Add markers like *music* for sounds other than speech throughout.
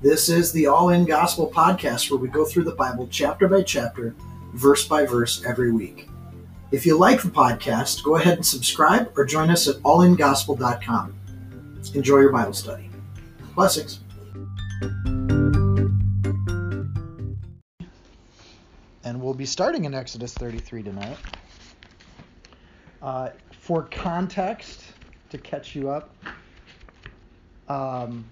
This is the All In Gospel podcast where we go through the Bible chapter by chapter, verse by verse every week. If you like the podcast, go ahead and subscribe or join us at allingospel.com. Enjoy your Bible study. Blessings. And we'll be starting in Exodus 33 tonight. Uh, for context, to catch you up, um,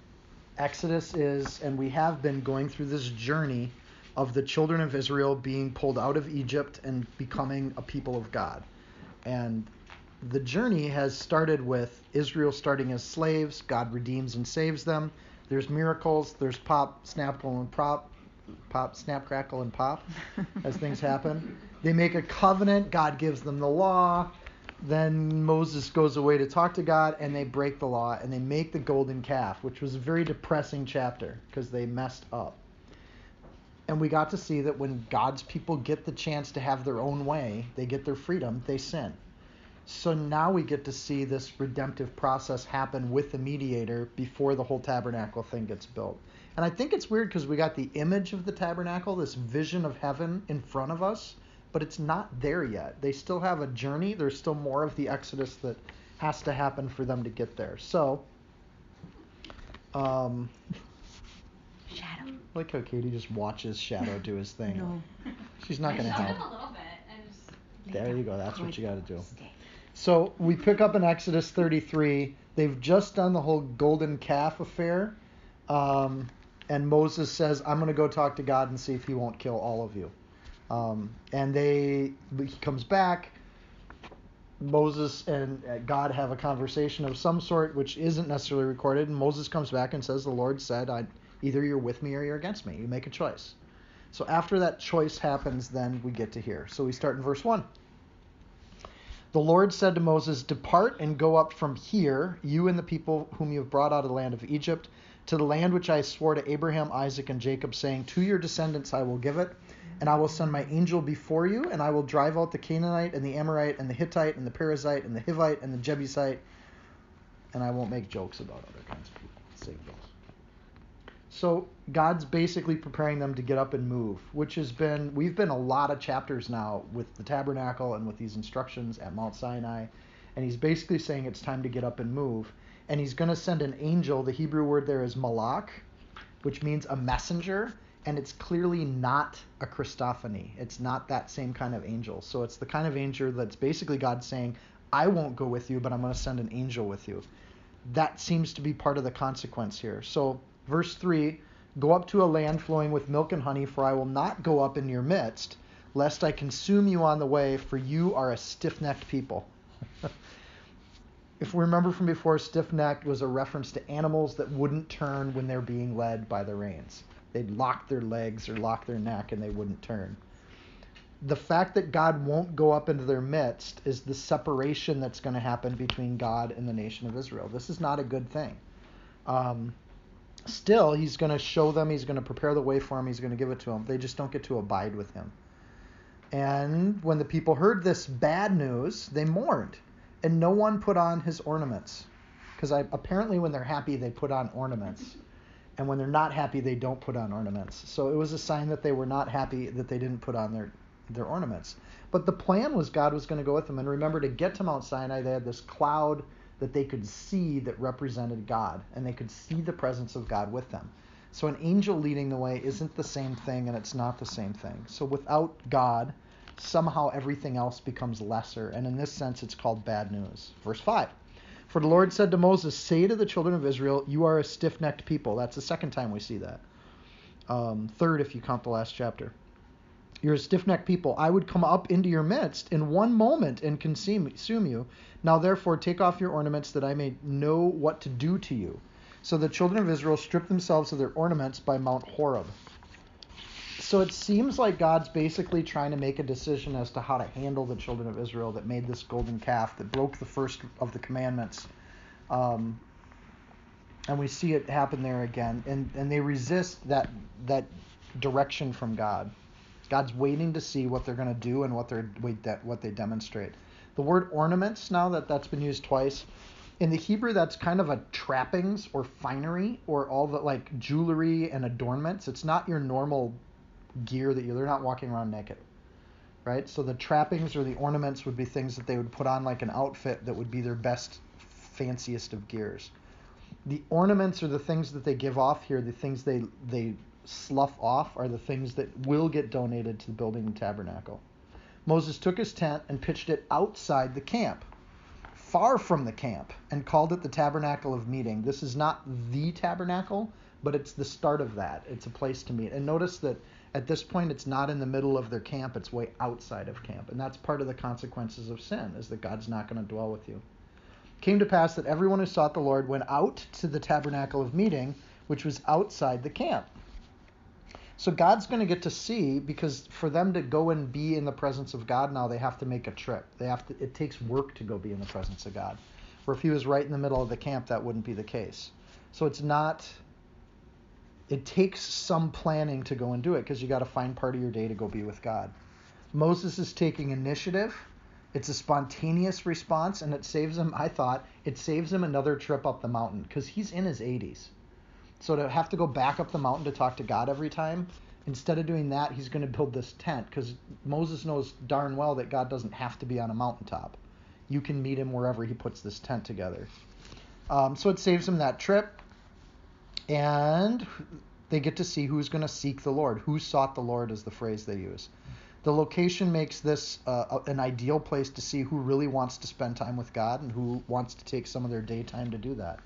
Exodus is, and we have been going through this journey of the children of Israel being pulled out of Egypt and becoming a people of God. And the journey has started with Israel starting as slaves, God redeems and saves them. There's miracles, there's pop, snap, and pop, pop, snap, crackle, and pop as things happen. *laughs* They make a covenant, God gives them the law. Then Moses goes away to talk to God, and they break the law and they make the golden calf, which was a very depressing chapter because they messed up. And we got to see that when God's people get the chance to have their own way, they get their freedom, they sin. So now we get to see this redemptive process happen with the mediator before the whole tabernacle thing gets built. And I think it's weird because we got the image of the tabernacle, this vision of heaven in front of us, but it's not there yet. They still have a journey. There's still more of the Exodus that has to happen for them to get there. So, um, Shadow. I like how Katie just watches Shadow do his thing. No. She's not going to showed him help. a little bit and just There you go. That's what you got to do. Stay. So we pick up in Exodus 33. They've just done the whole golden calf affair. Um, and Moses says, I'm going to go talk to God and see if he won't kill all of you. Um, and they, he comes back. Moses and uh, God have a conversation of some sort, which isn't necessarily recorded. And Moses comes back and says, The Lord said, I, either you're with me or you're against me. You make a choice. So after that choice happens, then we get to here. So we start in verse 1. The Lord said to Moses, Depart and go up from here, you and the people whom you have brought out of the land of Egypt, to the land which I swore to Abraham, Isaac, and Jacob, saying, To your descendants I will give it, and I will send my angel before you, and I will drive out the Canaanite, and the Amorite, and the Hittite, and the Perizzite, and the Hivite, and the Jebusite, and I won't make jokes about other kinds of people. Save those. So God's basically preparing them to get up and move, which has been we've been a lot of chapters now with the tabernacle and with these instructions at Mount Sinai, and he's basically saying it's time to get up and move, and he's going to send an angel. The Hebrew word there is malak, which means a messenger, and it's clearly not a Christophany. It's not that same kind of angel. So it's the kind of angel that's basically God saying, I won't go with you, but I'm going to send an angel with you. That seems to be part of the consequence here. So Verse 3 Go up to a land flowing with milk and honey, for I will not go up in your midst, lest I consume you on the way, for you are a stiff necked people. *laughs* if we remember from before, stiff necked was a reference to animals that wouldn't turn when they're being led by the reins. They'd lock their legs or lock their neck and they wouldn't turn. The fact that God won't go up into their midst is the separation that's going to happen between God and the nation of Israel. This is not a good thing. Um, still he's going to show them he's going to prepare the way for them he's going to give it to them they just don't get to abide with him and when the people heard this bad news they mourned and no one put on his ornaments because apparently when they're happy they put on ornaments and when they're not happy they don't put on ornaments so it was a sign that they were not happy that they didn't put on their their ornaments but the plan was god was going to go with them and remember to get to mount sinai they had this cloud that they could see that represented God, and they could see the presence of God with them. So an angel leading the way isn't the same thing, and it's not the same thing. So without God, somehow everything else becomes lesser, and in this sense, it's called bad news. Verse 5. For the Lord said to Moses, Say to the children of Israel, You are a stiff necked people. That's the second time we see that. Um, third, if you count the last chapter. You're a stiff necked people. I would come up into your midst in one moment and consume you. Now, therefore, take off your ornaments that I may know what to do to you. So the children of Israel stripped themselves of their ornaments by Mount Horeb. So it seems like God's basically trying to make a decision as to how to handle the children of Israel that made this golden calf, that broke the first of the commandments. Um, and we see it happen there again. And, and they resist that, that direction from God. God's waiting to see what they're going to do and what, they're, what they demonstrate. The word ornaments, now that that's been used twice, In the Hebrew, that's kind of a trappings or finery or all the like jewelry and adornments. It's not your normal gear that you they're not walking around naked. Right? So the trappings or the ornaments would be things that they would put on like an outfit that would be their best fanciest of gears. The ornaments are the things that they give off here, the things they they slough off are the things that will get donated to the building the tabernacle. Moses took his tent and pitched it outside the camp, far from the camp, and called it the tabernacle of meeting. This is not the tabernacle, but it's the start of that. It's a place to meet. And notice that at this point it's not in the middle of their camp, it's way outside of camp. And that's part of the consequences of sin, is that God's not going to dwell with you. It came to pass that everyone who sought the Lord went out to the tabernacle of meeting, which was outside the camp. So God's going to get to see because for them to go and be in the presence of God now, they have to make a trip. They have to. It takes work to go be in the presence of God. Where if he was right in the middle of the camp, that wouldn't be the case. So it's not. It takes some planning to go and do it because you got to find part of your day to go be with God. Moses is taking initiative. It's a spontaneous response, and it saves him. I thought it saves him another trip up the mountain because he's in his 80s. So to have to go back up the mountain to talk to God every time, instead of doing that, he's going to build this tent because Moses knows darn well that God doesn't have to be on a mountaintop. You can meet him wherever he puts this tent together. Um, so it saves him that trip, and they get to see who's going to seek the Lord. Who sought the Lord is the phrase they use. The location makes this uh, an ideal place to see who really wants to spend time with God and who wants to take some of their daytime to do that.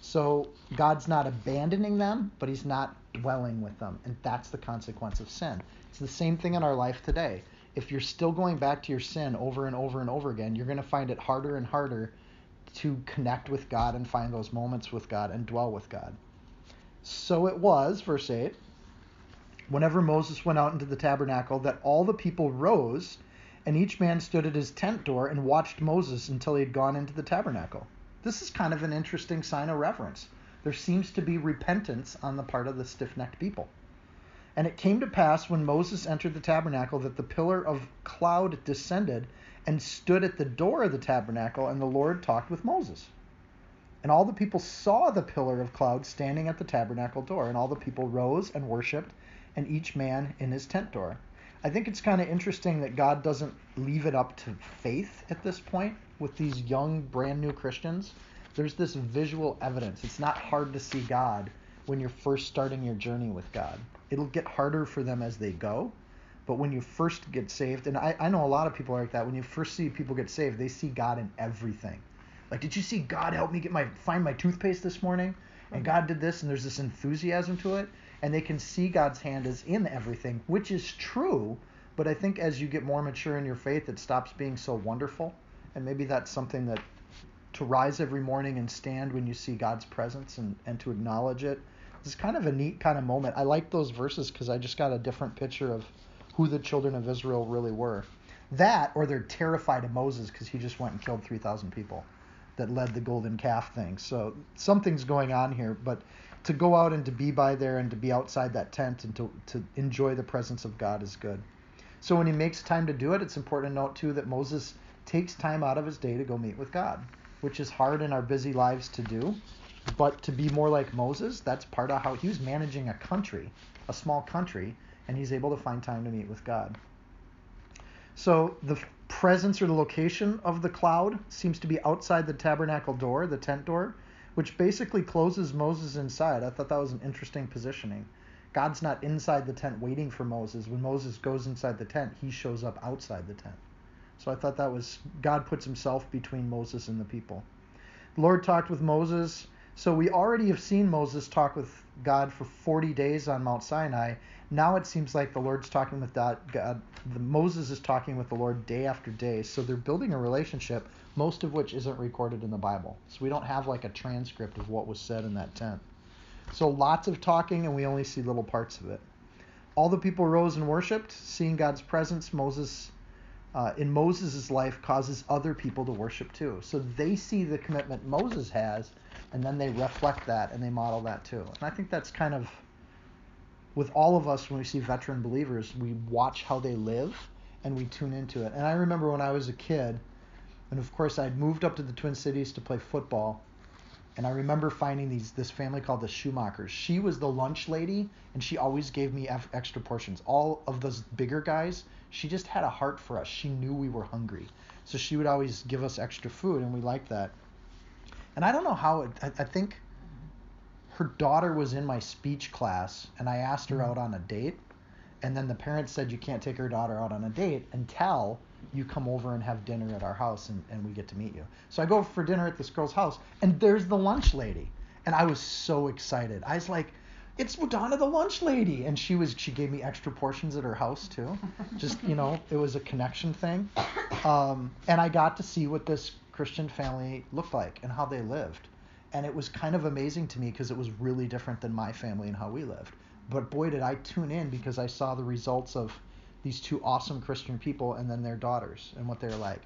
So God's not abandoning them, but He's not dwelling with them. And that's the consequence of sin. It's the same thing in our life today. If you're still going back to your sin over and over and over again, you're going to find it harder and harder to connect with God and find those moments with God and dwell with God. So it was, verse 8, whenever Moses went out into the tabernacle, that all the people rose, and each man stood at his tent door and watched Moses until he had gone into the tabernacle. This is kind of an interesting sign of reverence. There seems to be repentance on the part of the stiff necked people. And it came to pass when Moses entered the tabernacle that the pillar of cloud descended and stood at the door of the tabernacle, and the Lord talked with Moses. And all the people saw the pillar of cloud standing at the tabernacle door, and all the people rose and worshiped, and each man in his tent door. I think it's kind of interesting that God doesn't leave it up to faith at this point with these young, brand new Christians. There's this visual evidence. It's not hard to see God when you're first starting your journey with God. It'll get harder for them as they go, but when you first get saved, and I, I know a lot of people like that, when you first see people get saved, they see God in everything. Like, did you see God help me get my find my toothpaste this morning? And God did this, and there's this enthusiasm to it and they can see God's hand is in everything, which is true. But I think as you get more mature in your faith, it stops being so wonderful. And maybe that's something that to rise every morning and stand when you see God's presence and, and to acknowledge it. it is kind of a neat kind of moment. I like those verses because I just got a different picture of who the children of Israel really were. That, or they're terrified of Moses because he just went and killed 3,000 people that led the golden calf thing. So something's going on here, but to go out and to be by there and to be outside that tent and to, to enjoy the presence of God is good. So when he makes time to do it, it's important to note too that Moses takes time out of his day to go meet with God, which is hard in our busy lives to do. But to be more like Moses, that's part of how he was managing a country, a small country, and he's able to find time to meet with God. So the presence or the location of the cloud seems to be outside the tabernacle door, the tent door, which basically closes Moses inside. I thought that was an interesting positioning. God's not inside the tent waiting for Moses. When Moses goes inside the tent, he shows up outside the tent. So I thought that was God puts himself between Moses and the people. The Lord talked with Moses. So we already have seen Moses talk with God for 40 days on Mount Sinai. Now it seems like the Lord's talking with God. God the, Moses is talking with the Lord day after day. So they're building a relationship most of which isn't recorded in the Bible. So we don't have like a transcript of what was said in that tent. So lots of talking, and we only see little parts of it. All the people rose and worshipped, seeing God's presence. Moses, uh, in Moses' life, causes other people to worship too. So they see the commitment Moses has, and then they reflect that and they model that too. And I think that's kind of with all of us when we see veteran believers, we watch how they live and we tune into it. And I remember when I was a kid, And of course, I'd moved up to the Twin Cities to play football. And I remember finding these this family called the Schumachers. She was the lunch lady, and she always gave me extra portions. All of those bigger guys, she just had a heart for us. She knew we were hungry, so she would always give us extra food, and we liked that. And I don't know how it. I, I think her daughter was in my speech class, and I asked her out on a date, and then the parents said you can't take her daughter out on a date until you come over and have dinner at our house and, and we get to meet you. So I go for dinner at this girl's house and there's the lunch lady. And I was so excited. I was like, it's Donna the lunch lady. And she was she gave me extra portions at her house too. Just, you know, it was a connection thing. Um, and I got to see what this Christian family looked like and how they lived. And it was kind of amazing to me because it was really different than my family and how we lived. But boy, did I tune in because I saw the results of these two awesome Christian people and then their daughters and what they're like.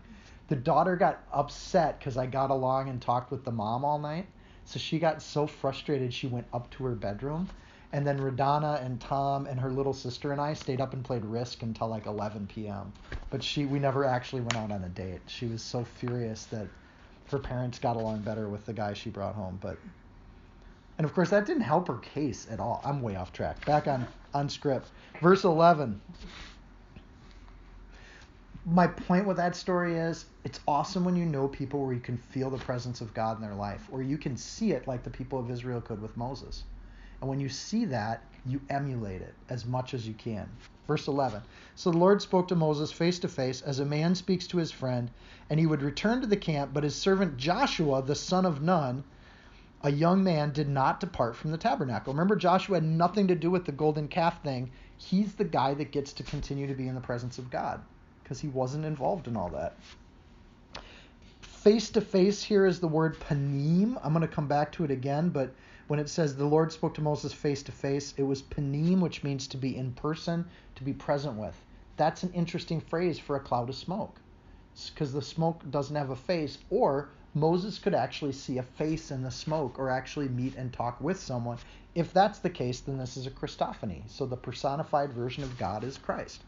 The daughter got upset because I got along and talked with the mom all night. So she got so frustrated she went up to her bedroom. And then Radana and Tom and her little sister and I stayed up and played Risk until like 11 p.m. But she, we never actually went out on a date. She was so furious that her parents got along better with the guy she brought home. But, and of course that didn't help her case at all. I'm way off track. Back on on script. Verse 11 my point with that story is it's awesome when you know people where you can feel the presence of God in their life, or you can see it like the people of Israel could with Moses. And when you see that, you emulate it as much as you can. Verse 11 So the Lord spoke to Moses face to face, as a man speaks to his friend, and he would return to the camp, but his servant Joshua, the son of Nun, a young man, did not depart from the tabernacle. Remember, Joshua had nothing to do with the golden calf thing. He's the guy that gets to continue to be in the presence of God because he wasn't involved in all that. Face to face here is the word panim. I'm going to come back to it again, but when it says the Lord spoke to Moses face to face, it was panim, which means to be in person, to be present with. That's an interesting phrase for a cloud of smoke because the smoke doesn't have a face, or Moses could actually see a face in the smoke or actually meet and talk with someone. If that's the case, then this is a Christophany. So the personified version of God is Christ.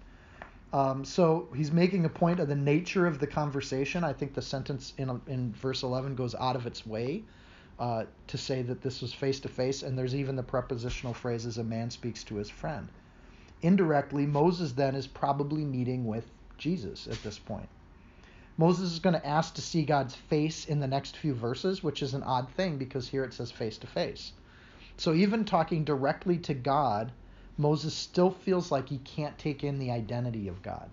Um, so he's making a point of the nature of the conversation. I think the sentence in, in verse 11 goes out of its way uh, to say that this was face to face, and there's even the prepositional phrases a man speaks to his friend. Indirectly, Moses then is probably meeting with Jesus at this point. Moses is going to ask to see God's face in the next few verses, which is an odd thing because here it says face to face. So even talking directly to God Moses still feels like he can't take in the identity of God,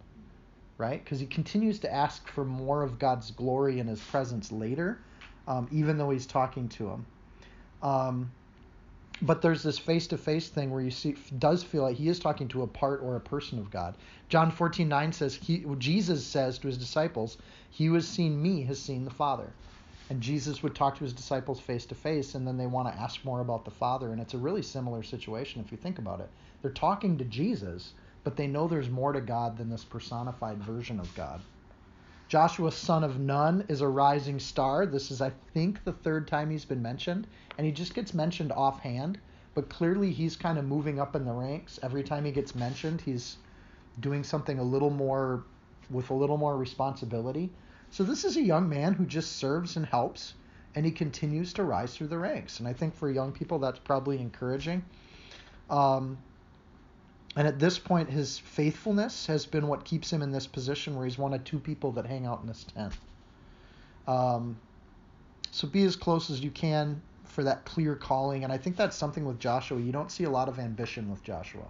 right? Because he continues to ask for more of God's glory and his presence later, um, even though he's talking to him. Um, but there's this face-to-face thing where you see does feel like he is talking to a part or a person of God. John 14:9 says he Jesus says to his disciples, "He who has seen me has seen the Father." And Jesus would talk to his disciples face to face, and then they want to ask more about the Father. And it's a really similar situation if you think about it. They're talking to Jesus, but they know there's more to God than this personified version of God. Joshua, son of Nun, is a rising star. This is, I think, the third time he's been mentioned, and he just gets mentioned offhand, but clearly he's kind of moving up in the ranks. Every time he gets mentioned, he's doing something a little more with a little more responsibility. So this is a young man who just serves and helps, and he continues to rise through the ranks. And I think for young people, that's probably encouraging. Um, and at this point, his faithfulness has been what keeps him in this position where he's one of two people that hang out in this tent. Um, so be as close as you can for that clear calling. And I think that's something with Joshua. You don't see a lot of ambition with Joshua,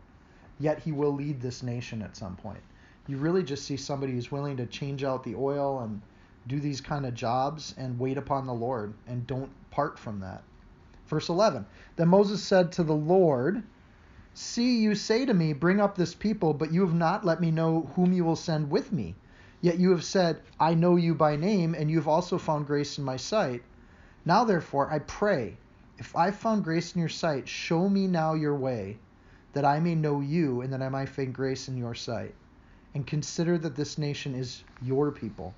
yet he will lead this nation at some point. You really just see somebody who's willing to change out the oil and do these kind of jobs and wait upon the Lord and don't part from that. Verse 11 Then Moses said to the Lord, See, you say to me, Bring up this people, but you have not let me know whom you will send with me. Yet you have said, I know you by name, and you have also found grace in my sight. Now, therefore, I pray, if I found grace in your sight, show me now your way, that I may know you, and that I might find grace in your sight. And consider that this nation is your people.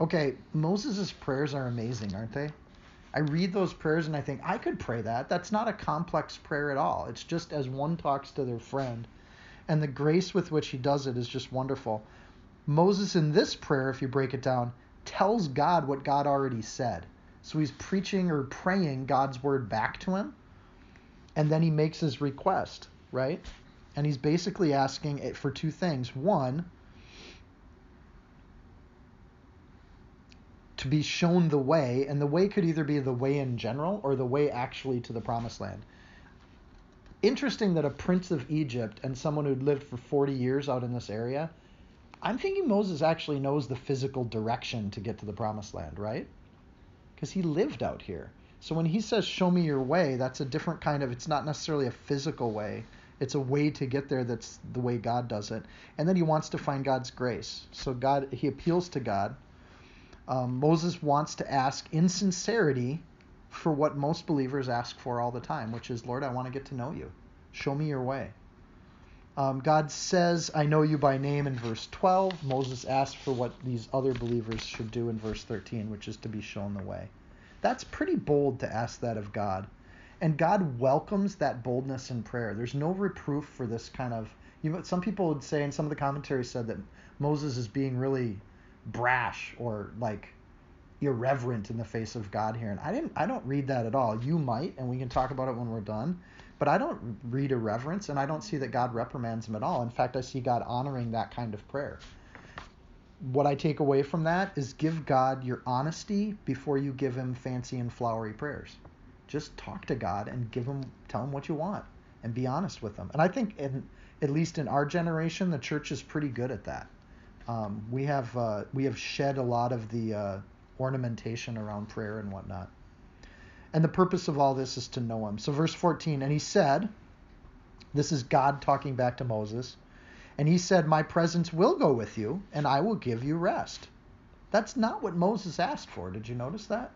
Okay, Moses' prayers are amazing, aren't they? I read those prayers and I think I could pray that. That's not a complex prayer at all. It's just as one talks to their friend. And the grace with which he does it is just wonderful. Moses in this prayer, if you break it down, tells God what God already said. So he's preaching or praying God's word back to him, and then he makes his request, right? And he's basically asking it for two things. One, be shown the way, and the way could either be the way in general or the way actually to the promised land. Interesting that a prince of Egypt and someone who'd lived for 40 years out in this area, I'm thinking Moses actually knows the physical direction to get to the promised land, right? Because he lived out here. So when he says, Show me your way, that's a different kind of, it's not necessarily a physical way. It's a way to get there that's the way God does it. And then he wants to find God's grace. So God, he appeals to God um, Moses wants to ask in sincerity for what most believers ask for all the time, which is, Lord, I want to get to know you. Show me your way. Um, God says, I know you by name in verse 12. Moses asked for what these other believers should do in verse 13, which is to be shown the way. That's pretty bold to ask that of God. And God welcomes that boldness in prayer. There's no reproof for this kind of. You know, some people would say, and some of the commentaries said that Moses is being really brash or like irreverent in the face of God here. And I didn't I don't read that at all. You might, and we can talk about it when we're done. But I don't read irreverence and I don't see that God reprimands him at all. In fact, I see God honoring that kind of prayer. What I take away from that is give God your honesty before you give him fancy and flowery prayers. Just talk to God and give him tell him what you want and be honest with him. And I think in at least in our generation, the church is pretty good at that. Um, we have uh, we have shed a lot of the uh, ornamentation around prayer and whatnot. And the purpose of all this is to know Him. So verse 14, and He said, this is God talking back to Moses, and He said, My presence will go with you, and I will give you rest. That's not what Moses asked for. Did you notice that?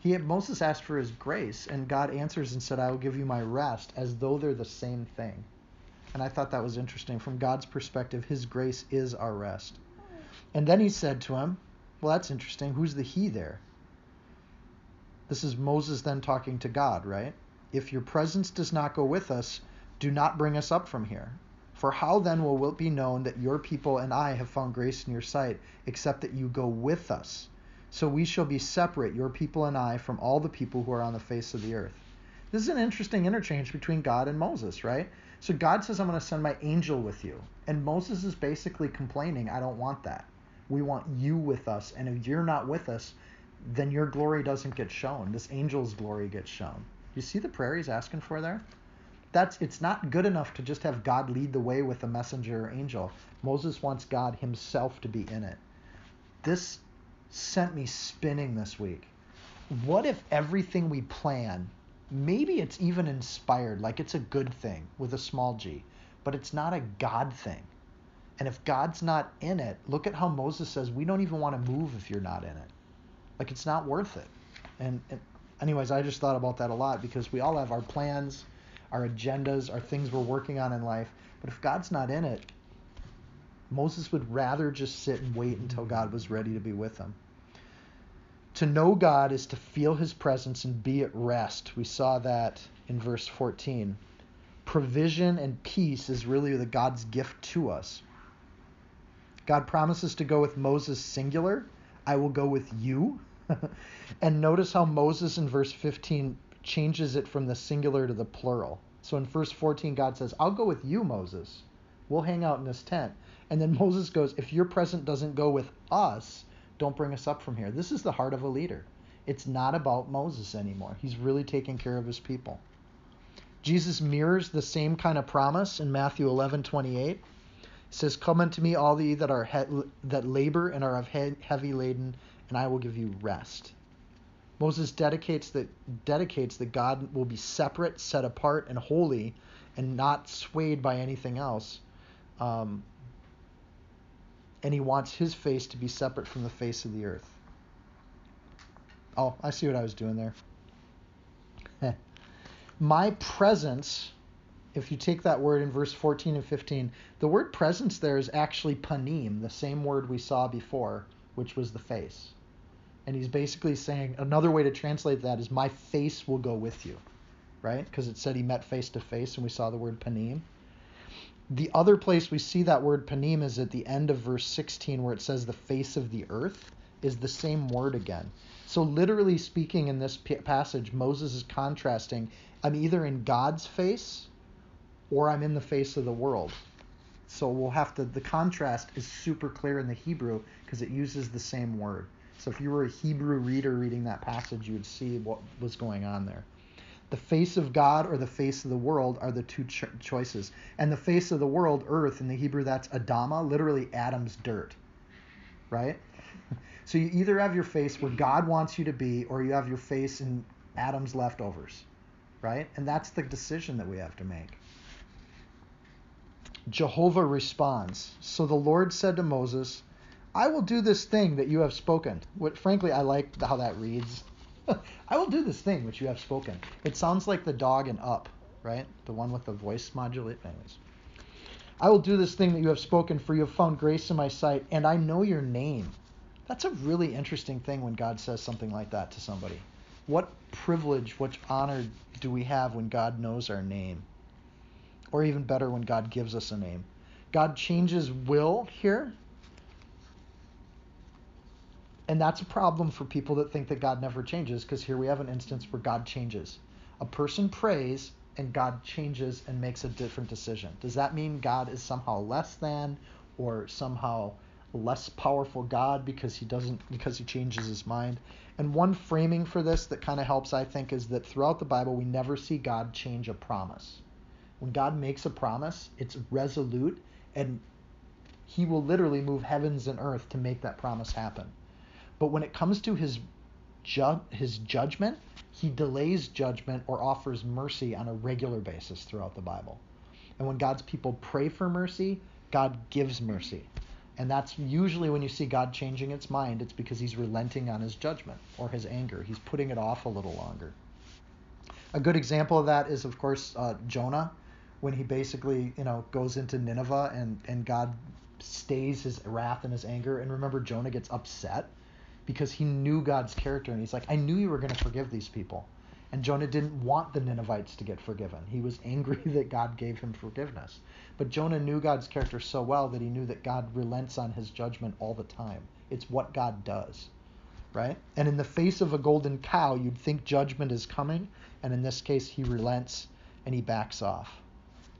He Moses asked for His grace, and God answers and said, I will give you my rest, as though they're the same thing. And I thought that was interesting. From God's perspective, His grace is our rest. And then he said to him, Well, that's interesting. Who's the he there? This is Moses then talking to God, right? If your presence does not go with us, do not bring us up from here. For how then will it be known that your people and I have found grace in your sight, except that you go with us? So we shall be separate, your people and I, from all the people who are on the face of the earth. This is an interesting interchange between God and Moses, right? So God says, I'm going to send my angel with you. And Moses is basically complaining, I don't want that. We want you with us. And if you're not with us, then your glory doesn't get shown. This angel's glory gets shown. You see the prayer he's asking for there? That's it's not good enough to just have God lead the way with a messenger or angel. Moses wants God himself to be in it. This sent me spinning this week. What if everything we plan maybe it's even inspired, like it's a good thing with a small g, but it's not a God thing. And if God's not in it, look at how Moses says, we don't even want to move if you're not in it. Like it's not worth it. And, and anyways, I just thought about that a lot because we all have our plans, our agendas, our things we're working on in life. But if God's not in it, Moses would rather just sit and wait until God was ready to be with him. To know God is to feel his presence and be at rest. We saw that in verse 14. Provision and peace is really the God's gift to us. God promises to go with Moses singular. I will go with you. *laughs* and notice how Moses in verse 15 changes it from the singular to the plural. So in verse 14, God says, I'll go with you, Moses. We'll hang out in this tent. And then Moses goes, If your present doesn't go with us, don't bring us up from here. This is the heart of a leader. It's not about Moses anymore. He's really taking care of his people. Jesus mirrors the same kind of promise in Matthew 11:28. He says, "Come unto me, all ye that are he- that labor and are of he- heavy laden, and I will give you rest." Moses dedicates that dedicates that God will be separate, set apart, and holy, and not swayed by anything else. Um, and he wants his face to be separate from the face of the earth. Oh, I see what I was doing there. My presence, if you take that word in verse 14 and 15, the word presence there is actually panim, the same word we saw before, which was the face. And he's basically saying another way to translate that is my face will go with you, right? Because it said he met face to face, and we saw the word panim. The other place we see that word panim is at the end of verse 16 where it says the face of the earth. is the same word again. So, literally speaking, in this p- passage, Moses is contrasting I'm either in God's face or I'm in the face of the world. So, we'll have to, the contrast is super clear in the Hebrew because it uses the same word. So, if you were a Hebrew reader reading that passage, you would see what was going on there. The face of God or the face of the world are the two cho- choices. And the face of the world, earth, in the Hebrew, that's Adama, literally Adam's dirt. Right? *laughs* So you either have your face where God wants you to be, or you have your face in Adam's leftovers, right? And that's the decision that we have to make. Jehovah responds. So the Lord said to Moses, I will do this thing that you have spoken. What, frankly, I like how that reads. *laughs* I will do this thing which you have spoken. It sounds like the dog in Up, right? The one with the voice modulate. Anyways. I will do this thing that you have spoken, for you have found grace in my sight, and I know your name. That's a really interesting thing when God says something like that to somebody. What privilege, what honor do we have when God knows our name? Or even better, when God gives us a name. God changes will here. And that's a problem for people that think that God never changes, because here we have an instance where God changes. A person prays and God changes and makes a different decision. Does that mean God is somehow less than or somehow less powerful God because he doesn't because he changes his mind. And one framing for this that kind of helps I think is that throughout the Bible we never see God change a promise. When God makes a promise, it's resolute and he will literally move heavens and earth to make that promise happen. But when it comes to his ju- his judgment, he delays judgment or offers mercy on a regular basis throughout the Bible. And when God's people pray for mercy, God gives mercy. And that's usually when you see God changing its mind, it's because he's relenting on his judgment or his anger. He's putting it off a little longer. A good example of that is, of course, uh, Jonah, when he basically, you know, goes into Nineveh and, and God stays his wrath and his anger. And remember, Jonah gets upset because he knew God's character and he's like, I knew you were going to forgive these people. And Jonah didn't want the Ninevites to get forgiven. He was *laughs* angry that God gave him forgiveness. But Jonah knew God's character so well that he knew that God relents on his judgment all the time. It's what God does, right? And in the face of a golden cow, you'd think judgment is coming. And in this case, he relents and he backs off.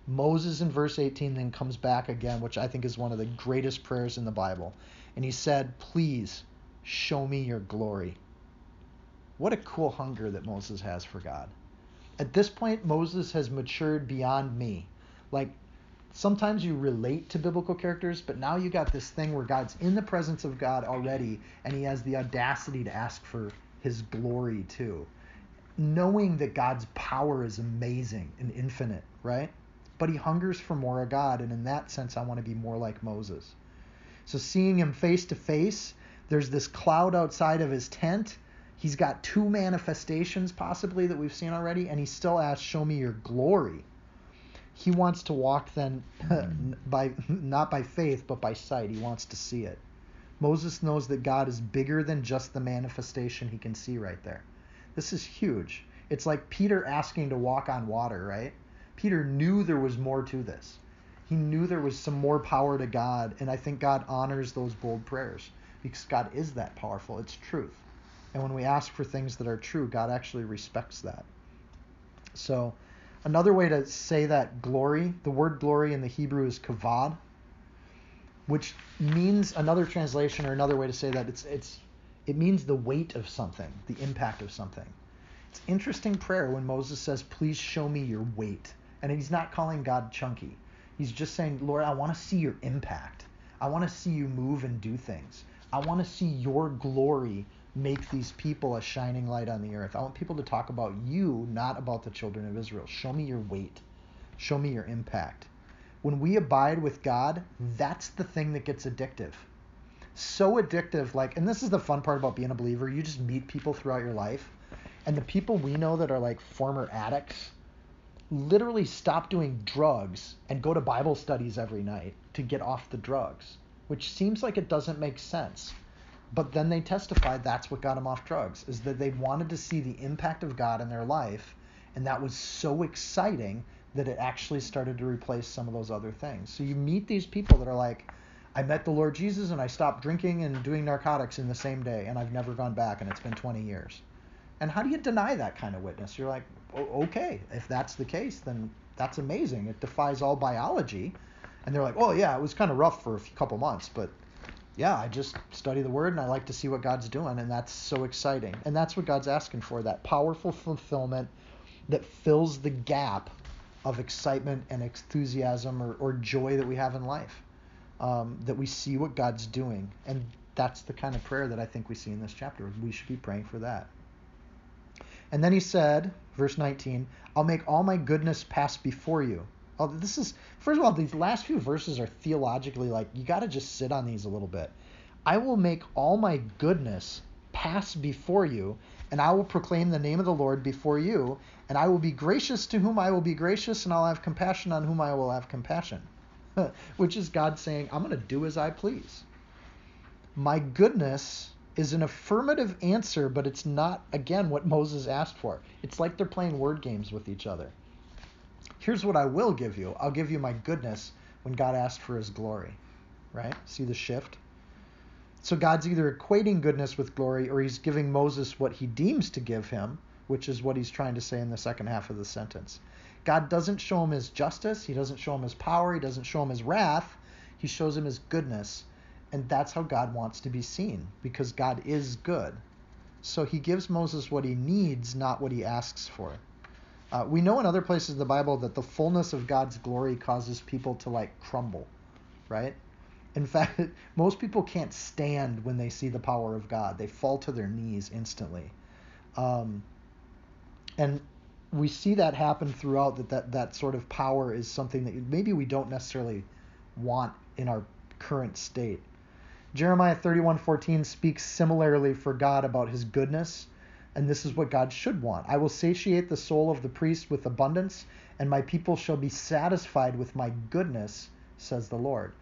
Moses in verse 18 then comes back again, which I think is one of the greatest prayers in the Bible. And he said, Please show me your glory. What a cool hunger that Moses has for God. At this point, Moses has matured beyond me. Like, sometimes you relate to biblical characters, but now you got this thing where God's in the presence of God already, and he has the audacity to ask for his glory too. Knowing that God's power is amazing and infinite, right? But he hungers for more of God, and in that sense, I want to be more like Moses. So, seeing him face to face, there's this cloud outside of his tent He's got two manifestations possibly that we've seen already, and he still asks, "Show me your glory." He wants to walk then *laughs* by not by faith but by sight. He wants to see it. Moses knows that God is bigger than just the manifestation he can see right there. This is huge. It's like Peter asking to walk on water, right? Peter knew there was more to this. He knew there was some more power to God, and I think God honors those bold prayers because God is that powerful. It's truth. And when we ask for things that are true, God actually respects that. So, another way to say that glory, the word glory in the Hebrew is kavod, which means another translation or another way to say that it's it's it means the weight of something, the impact of something. It's interesting prayer when Moses says, "Please show me your weight," and he's not calling God chunky. He's just saying, "Lord, I want to see your impact. I want to see you move and do things. I want to see your glory make these people a shining light on the earth. I want people to talk about you, not about the children of Israel. Show me your weight. Show me your impact. When we abide with God, that's the thing that gets addictive. So addictive, like, and this is the fun part about being a believer. You just meet people throughout your life, and the people we know that are like former addicts literally stop doing drugs and go to Bible studies every night to get off the drugs, which seems like it doesn't make sense but then they testified that's what got them off drugs is that they wanted to see the impact of god in their life and that was so exciting that it actually started to replace some of those other things so you meet these people that are like i I met the Lord Jesus and I stopped drinking and doing narcotics in the same day and I've never gone back and it's been 20 years. And how do you deny that kind of witness? You're like, okay, if that's the case, then that's amazing. It defies all biology. And they're like, oh, yeah, it was kind of rough for a couple months, but yeah, I just study the word and I like to see what God's doing. And that's so exciting. And that's what God's asking for that powerful fulfillment that fills the gap of excitement and enthusiasm or, or joy that we have in life. Um, that we see what God's doing. And that's the kind of prayer that I think we see in this chapter. We should be praying for that. And then he said, verse 19, I'll make all my goodness pass before you. Oh, this is, first of all, these last few verses are theologically like, you got to just sit on these a little bit. I will make all my goodness pass before you, and I will proclaim the name of the Lord before you, and I will be gracious to whom I will be gracious, and I'll have compassion on whom I will have compassion. *laughs* Which is God saying, I'm going to do as I please. My goodness is an affirmative answer, but it's not, again, what Moses asked for. It's like they're playing word games with each other. Here's what I will give you I'll give you my goodness when God asked for his glory. Right? See the shift? So God's either equating goodness with glory or he's giving Moses what he deems to give him, which is what he's trying to say in the second half of the sentence. God doesn't show him his justice, he doesn't show him his power, he doesn't show him his wrath, he shows him his goodness. And that's how God wants to be seen because God is good. So he gives Moses what he needs, not what he asks for. Uh, we know in other places in the Bible that the fullness of God's glory causes people to like crumble, right? In fact, *laughs* most people can't stand when they see the power of God. They fall to their knees instantly. Um, and we see that happen throughout that, that that sort of power is something that maybe we don't necessarily want in our current state. Jeremiah 31:14 speaks similarly for God about his goodness, and this is what God should want. I will satiate the soul of the priest with abundance, and my people shall be satisfied with my goodness, says the Lord.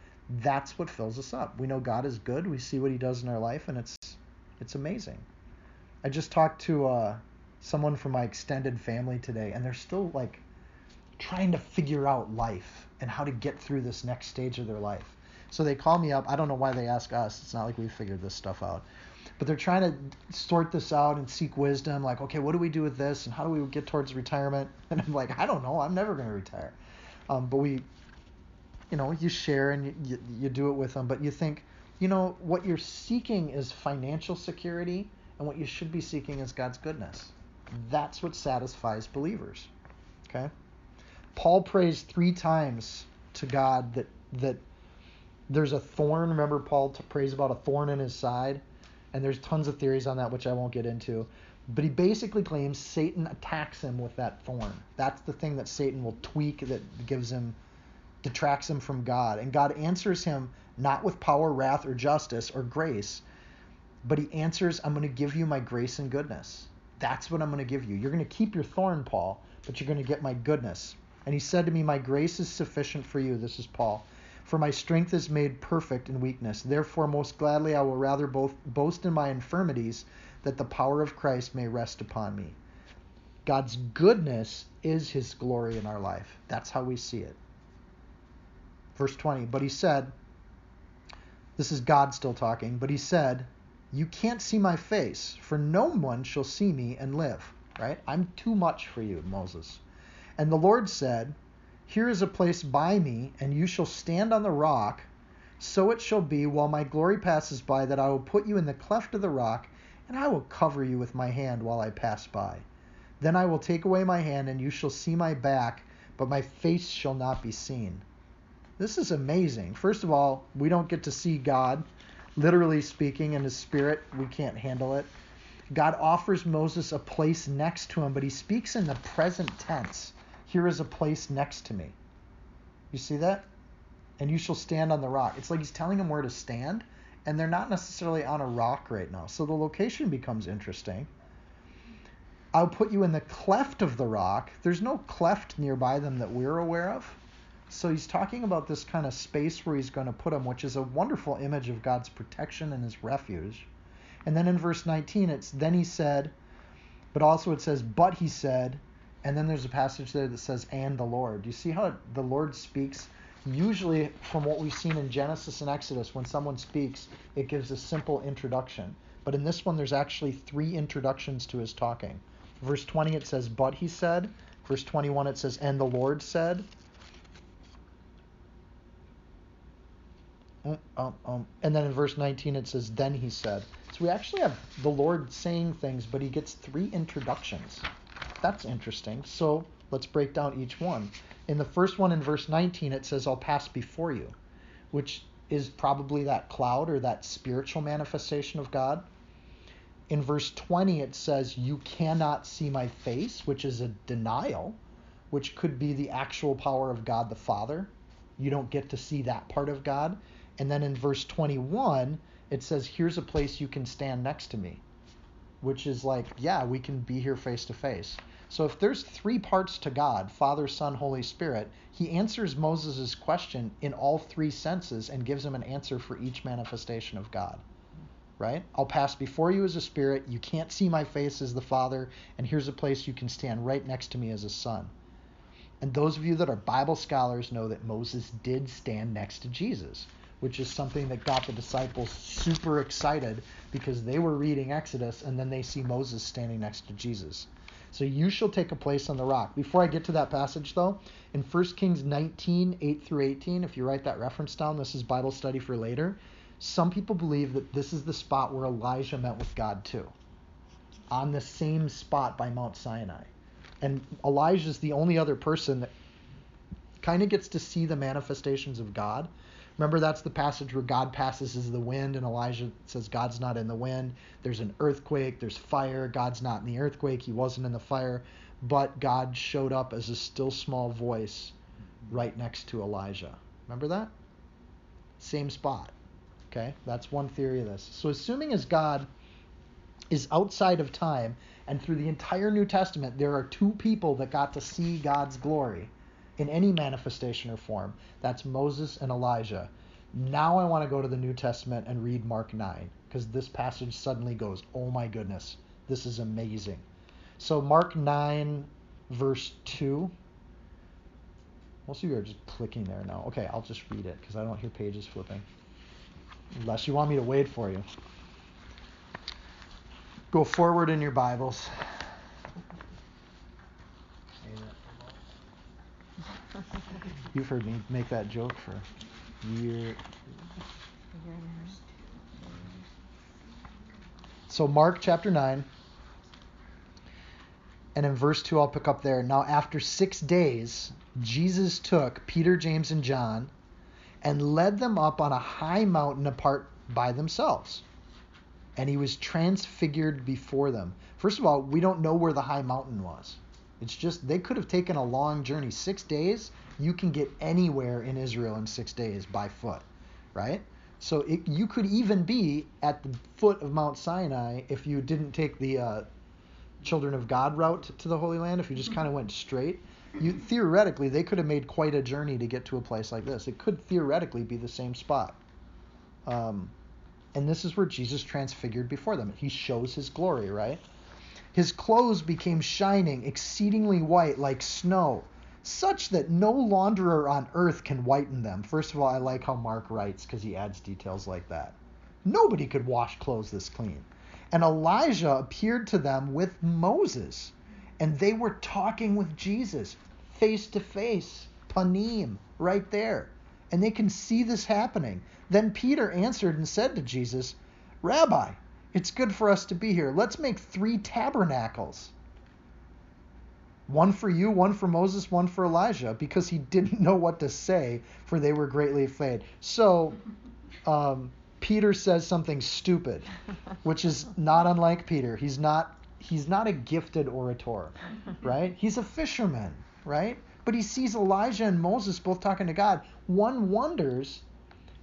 That's what fills us up. We know God is good. We see what he does in our life and it's it's amazing. I just talked to uh, someone from my extended family today and they're still like trying to figure out life and how to get through this next stage of their life. So they call me up. I don't know why they ask us. It's not like we figured this stuff out. But they're trying to sort this out and seek wisdom. Like, okay, what do we do with this? And how do we get towards retirement? *laughs* And I'm like, I don't know. I'm never going to retire. Um, but we, you know, you share and you, you, you do it with them. But you think, you know, what you're seeking is financial security, and what you should be seeking is God's goodness. That's what satisfies believers. Okay? Paul prays three times to God that that there's a thorn. Remember, Paul prays about a thorn in his side, and there's tons of theories on that, which I won't get into. But he basically claims Satan attacks him with that thorn. That's the thing that Satan will tweak that gives him, detracts him from God. And God answers him not with power, wrath, or justice or grace, but he answers, I'm going to give you my grace and goodness. That's what I'm going to give you. You're going to keep your thorn, Paul, but you're going to get my goodness. And he said to me, My grace is sufficient for you. This is Paul. For my strength is made perfect in weakness. Therefore, most gladly I will rather both boast in my infirmities, that the power of Christ may rest upon me. God's goodness is his glory in our life. That's how we see it. Verse 20, but he said, this is God still talking, but he said, You can't see my face, for no one shall see me and live. Right? I'm too much for you, Moses. And the Lord said, here is a place by me, and you shall stand on the rock. So it shall be while my glory passes by that I will put you in the cleft of the rock, and I will cover you with my hand while I pass by. Then I will take away my hand, and you shall see my back, but my face shall not be seen. This is amazing. First of all, we don't get to see God, literally speaking, in his spirit. We can't handle it. God offers Moses a place next to him, but he speaks in the present tense. Here is a place next to me. You see that? And you shall stand on the rock. It's like he's telling them where to stand, and they're not necessarily on a rock right now. So the location becomes interesting. I'll put you in the cleft of the rock. There's no cleft nearby them that we're aware of. So he's talking about this kind of space where he's going to put them, which is a wonderful image of God's protection and his refuge. And then in verse 19, it's then he said, but also it says, but he said, and then there's a passage there that says, and the Lord. You see how the Lord speaks Usually, from what we've seen in Genesis and Exodus, when someone speaks, it gives a simple introduction. But in this one, there's actually three introductions to his talking. Verse 20, it says, But he said. Verse 21, it says, And the Lord said. Um, um, um. And then in verse 19, it says, Then he said. So we actually have the Lord saying things, but he gets three introductions. That's interesting. So let's break down each one. In the first one, in verse 19, it says, I'll pass before you, which is probably that cloud or that spiritual manifestation of God. In verse 20, it says, You cannot see my face, which is a denial, which could be the actual power of God the Father. You don't get to see that part of God. And then in verse 21, it says, Here's a place you can stand next to me, which is like, Yeah, we can be here face to face. So if there's three parts to God Father, Son, Holy Spirit he answers Moses' question in all three senses and gives him an answer for each manifestation of God. Right? I'll pass before you as a spirit. You can't see my face as the Father. And here's a place you can stand right next to me as a Son. And those of you that are Bible scholars know that Moses did stand next to Jesus which is something that got the disciples super excited because they were reading Exodus and then they see Moses standing next to Jesus. So you shall take a place on the rock. Before I get to that passage, though, in 1 Kings 19, 8 through 18, if you write that reference down, this is Bible study for later. Some people believe that this is the spot where Elijah met with God too, on the same spot by Mount Sinai. And Elijah is the only other person that kind of gets to see the manifestations of God Remember, that's the passage where God passes as the wind, and Elijah says God's not in the wind. There's an earthquake, there's fire. God's not in the earthquake, he wasn't in the fire, but God showed up as a still small voice right next to Elijah. Remember that? Same spot. Okay, that's one theory of this. So, assuming as God is outside of time, and through the entire New Testament, there are two people that got to see God's glory in any manifestation or form. That's Moses and Elijah. Now I want to go to the New Testament and read Mark 9 because this passage suddenly goes, oh my goodness, this is amazing. So, Mark 9, verse 2. Most of you are just clicking there now. Okay, I'll just read it because I don't hear pages flipping. Unless you want me to wait for you. Go forward in your Bibles. You've heard me make that joke for years. So, Mark chapter 9, and in verse 2, I'll pick up there. Now, after six days, Jesus took Peter, James, and John and led them up on a high mountain apart by themselves. And he was transfigured before them. First of all, we don't know where the high mountain was. It's just they could have taken a long journey. Six days, you can get anywhere in Israel in six days by foot, right? So it, you could even be at the foot of Mount Sinai if you didn't take the uh, Children of God route to the Holy Land. If you just kind of went straight, you theoretically they could have made quite a journey to get to a place like this. It could theoretically be the same spot. Um, and this is where Jesus transfigured before them. He shows his glory, right? His clothes became shining, exceedingly white like snow, such that no launderer on earth can whiten them. First of all, I like how Mark writes because he adds details like that. Nobody could wash clothes this clean. And Elijah appeared to them with Moses, and they were talking with Jesus face to face, panim, right there. And they can see this happening. Then Peter answered and said to Jesus, Rabbi, it's good for us to be here. Let's make three tabernacles one for you, one for Moses, one for Elijah, because he *laughs* didn't know what to say, for they were greatly afraid. So um, Peter says something stupid, which is *laughs* not unlike Peter. He's not he's not a gifted orator, right? He's a fisherman, right? But he sees Elijah and Moses both talking to God. One wonders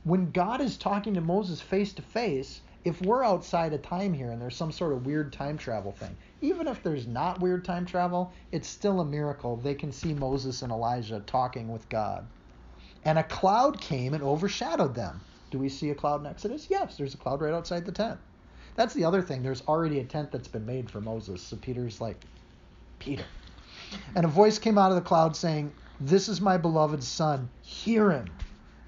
when God is talking to Moses face to face, if we're outside of time here and there's some sort of weird time travel thing, even if there's not weird time travel, it's still a miracle. They can see Moses and Elijah talking with God. And a cloud came and overshadowed them. Do we see a cloud in Exodus? Yes, there's a cloud right outside the tent. That's the other thing. There's already a tent that's been made for Moses. So Peter's like, Peter. And a voice came out of the cloud saying, This is my beloved Son. Hear him.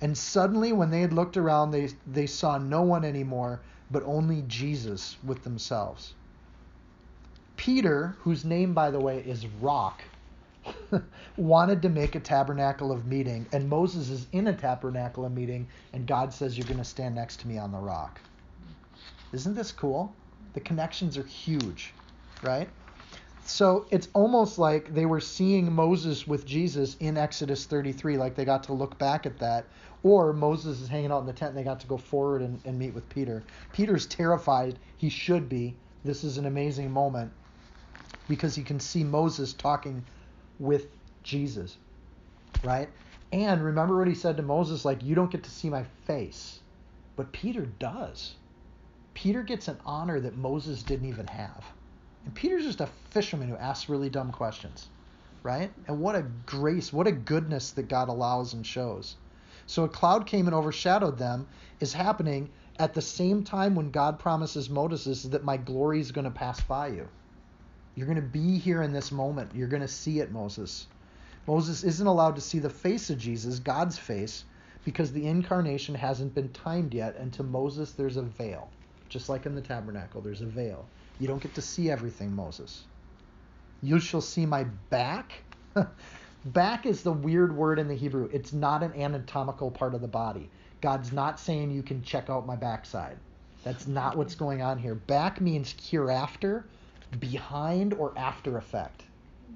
And suddenly, when they had looked around, they, they saw no one anymore, but only Jesus with themselves. Peter, whose name, by the way, is Rock, *laughs* wanted to make a tabernacle of meeting, and Moses is in a tabernacle of meeting, and God says, You're going to stand next to me on the rock. Isn't this cool? The connections are huge, right? So it's almost like they were seeing Moses with Jesus in Exodus 33, like they got to look back at that. Or Moses is hanging out in the tent and they got to go forward and, and meet with Peter. Peter's terrified. He should be. This is an amazing moment because he can see Moses talking with Jesus, right? And remember what he said to Moses, like, you don't get to see my face. But Peter does. Peter gets an honor that Moses didn't even have. And Peter's just a fisherman who asks really dumb questions, right? And what a grace, what a goodness that God allows and shows. So a cloud came and overshadowed them is happening at the same time when God promises Moses that my glory is going to pass by you. You're going to be here in this moment. You're going to see it, Moses. Moses isn't allowed to see the face of Jesus, God's face, because the incarnation hasn't been timed yet. And to Moses, there's a veil. Just like in the tabernacle, there's a veil. You don't get to see everything, Moses. You shall see my back. *laughs* back is the weird word in the Hebrew. It's not an anatomical part of the body. God's not saying you can check out my backside. That's not what's going on here. Back means hereafter behind or after effect.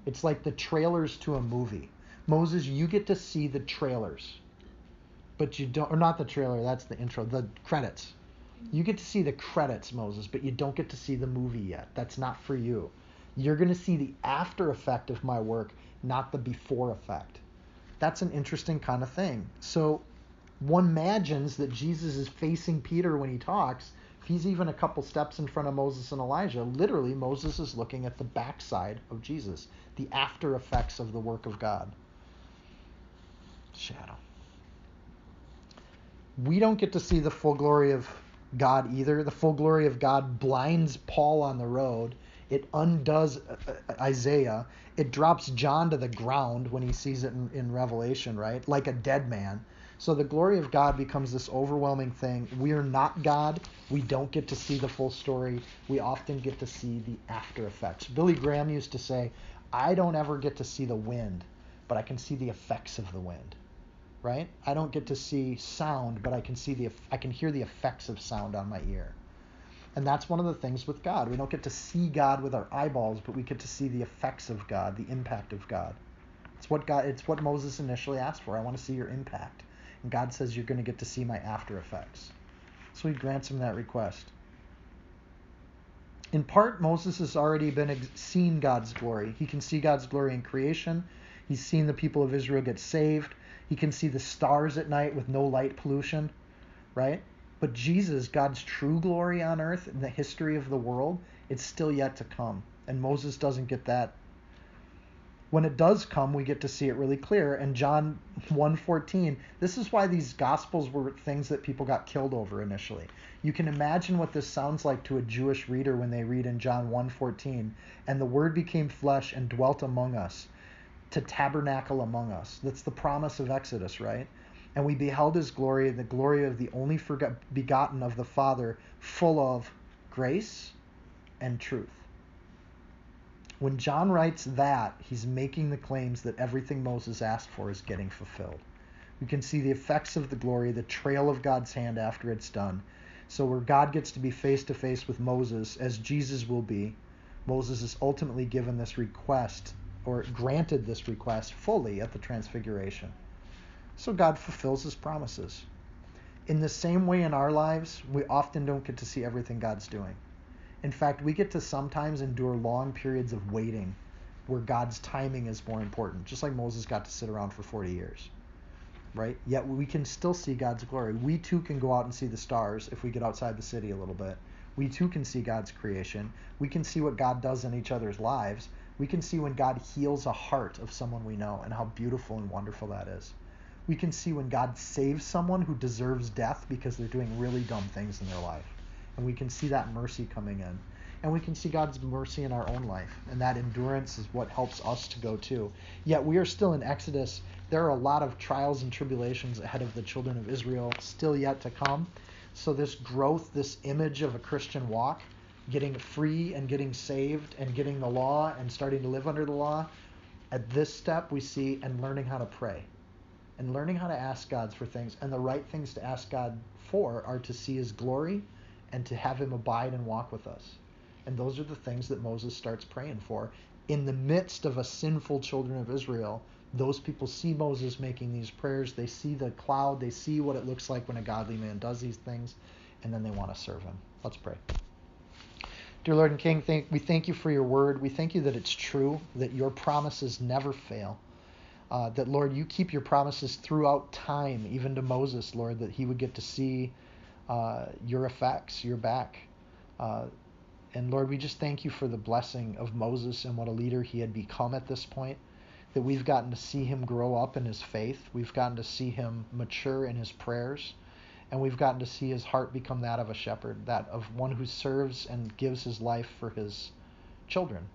It's like the trailers to a movie. Moses, you get to see the trailers, but you don't, or not the trailer, that's the intro, the credits. You get to see the credits, Moses, but you don't get to see the movie yet. That's not for you. You're going to see the after effect of my work, not the before effect. That's an interesting kind of thing. So one imagines that Jesus is facing Peter when he talks, if he's even a couple steps in front of Moses and Elijah, literally Moses is looking at the backside of Jesus, the after effects of the work of God. Shadow. We don't get to see the full glory of God either. The full glory of God blinds Paul on the road. It undoes uh, uh, Isaiah. It drops John to the ground when he sees it in, in Revelation, right? Like a dead man. So the glory of God becomes this overwhelming thing. We are not God. We don't get to see the full story. We often get to see the after effects. Billy Graham used to say, I don't ever get to see the wind, but I can see the effects of the wind. Right? I don't get to see sound, but I can see the I can hear the effects of sound on my ear. And that's one of the things with God. We don't get to see God with our eyeballs, but we get to see the effects of God, the impact of God. It's what God it's what Moses initially asked for. I want to see your impact. And God says, You're going to get to see my after effects. So he grants him that request. In part, Moses has already been seen God's glory. He can see God's glory in creation. He's seen the people of Israel get saved. He can see the stars at night with no light pollution, right? But Jesus, God's true glory on earth in the history of the world, it's still yet to come. And Moses doesn't get that when it does come, we get to see it really clear. And John 1:14, this is why these gospels were things that people got killed over initially. You can imagine what this sounds like to a Jewish reader when they read in John 1:14, and the word became flesh and dwelt among us, to tabernacle among us. That's the promise of Exodus, right? And we beheld his glory, the glory of the only begotten of the Father, full of grace and truth. When John writes that, he's making the claims that everything Moses asked for is getting fulfilled. We can see the effects of the glory, the trail of God's hand after it's done. So, where God gets to be face to face with Moses, as Jesus will be, Moses is ultimately given this request, or granted this request fully at the Transfiguration. So, God fulfills his promises. In the same way in our lives, we often don't get to see everything God's doing. In fact, we get to sometimes endure long periods of waiting where God's timing is more important, just like Moses got to sit around for 40 years. Right? Yet we can still see God's glory. We too can go out and see the stars if we get outside the city a little bit. We too can see God's creation. We can see what God does in each other's lives. We can see when God heals a heart of someone we know and how beautiful and wonderful that is. We can see when God saves someone who deserves death because they're doing really dumb things in their life and we can see that mercy coming in. and we can see God's mercy in our own life. And that endurance is what helps us to go too. Yet we are still in Exodus. There are a lot of trials and tribulations ahead of the children of Israel still yet to come. So, this growth, this image of a Christian walk, getting free and getting saved and getting the law and starting to live under the law, at this step we see and learning how to pray and learning how to ask God for things. And the right things to ask God for are to see his glory and to have him abide and walk with us. And those are the things that Moses starts praying for. In the midst of a sinful children of Israel, those people see Moses making these prayers. They see the cloud. They see what it looks like when a godly man does these things. And then they want to serve him. Let's pray. Dear Lord and King, thank, we thank you for your word. We thank you that it's true, that your promises never fail. Uh, that, Lord, you keep your promises throughout time, even to Moses, Lord, that he would get to see uh, your effects, your back. Uh, and Lord, we just thank you for the blessing of Moses and what a leader he had become at this point. That we've gotten to see him grow up in his faith. We've gotten to see him mature in his prayers. And we've gotten to see his heart become that of a shepherd, that of one who serves and gives his life for his children,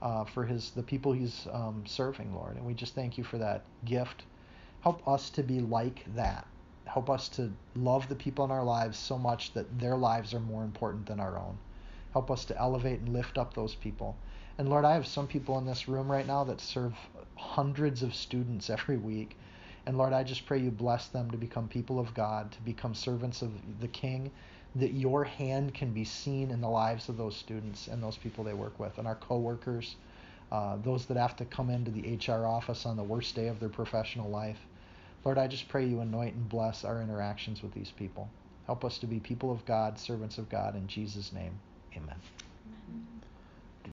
uh, for his the people he's um, serving, Lord. And we just thank you for that gift. Help us to be like that. Help us to love the people in our lives so much that their lives are more important than our own. Help us to elevate and lift up those people. And Lord, I have some people in this room right now that serve hundreds of students *laughs* every week and Lord, I just pray you bless them to become people of God, to become servants of the King, that your hand can be seen in the lives of those students and those people they work with, and our coworkers, uh, those that have to come into the HR office on the worst day of their professional life. Lord, I just pray you anoint and bless our interactions with these people. Help us to be people of God, servants of God. In Jesus' name, amen.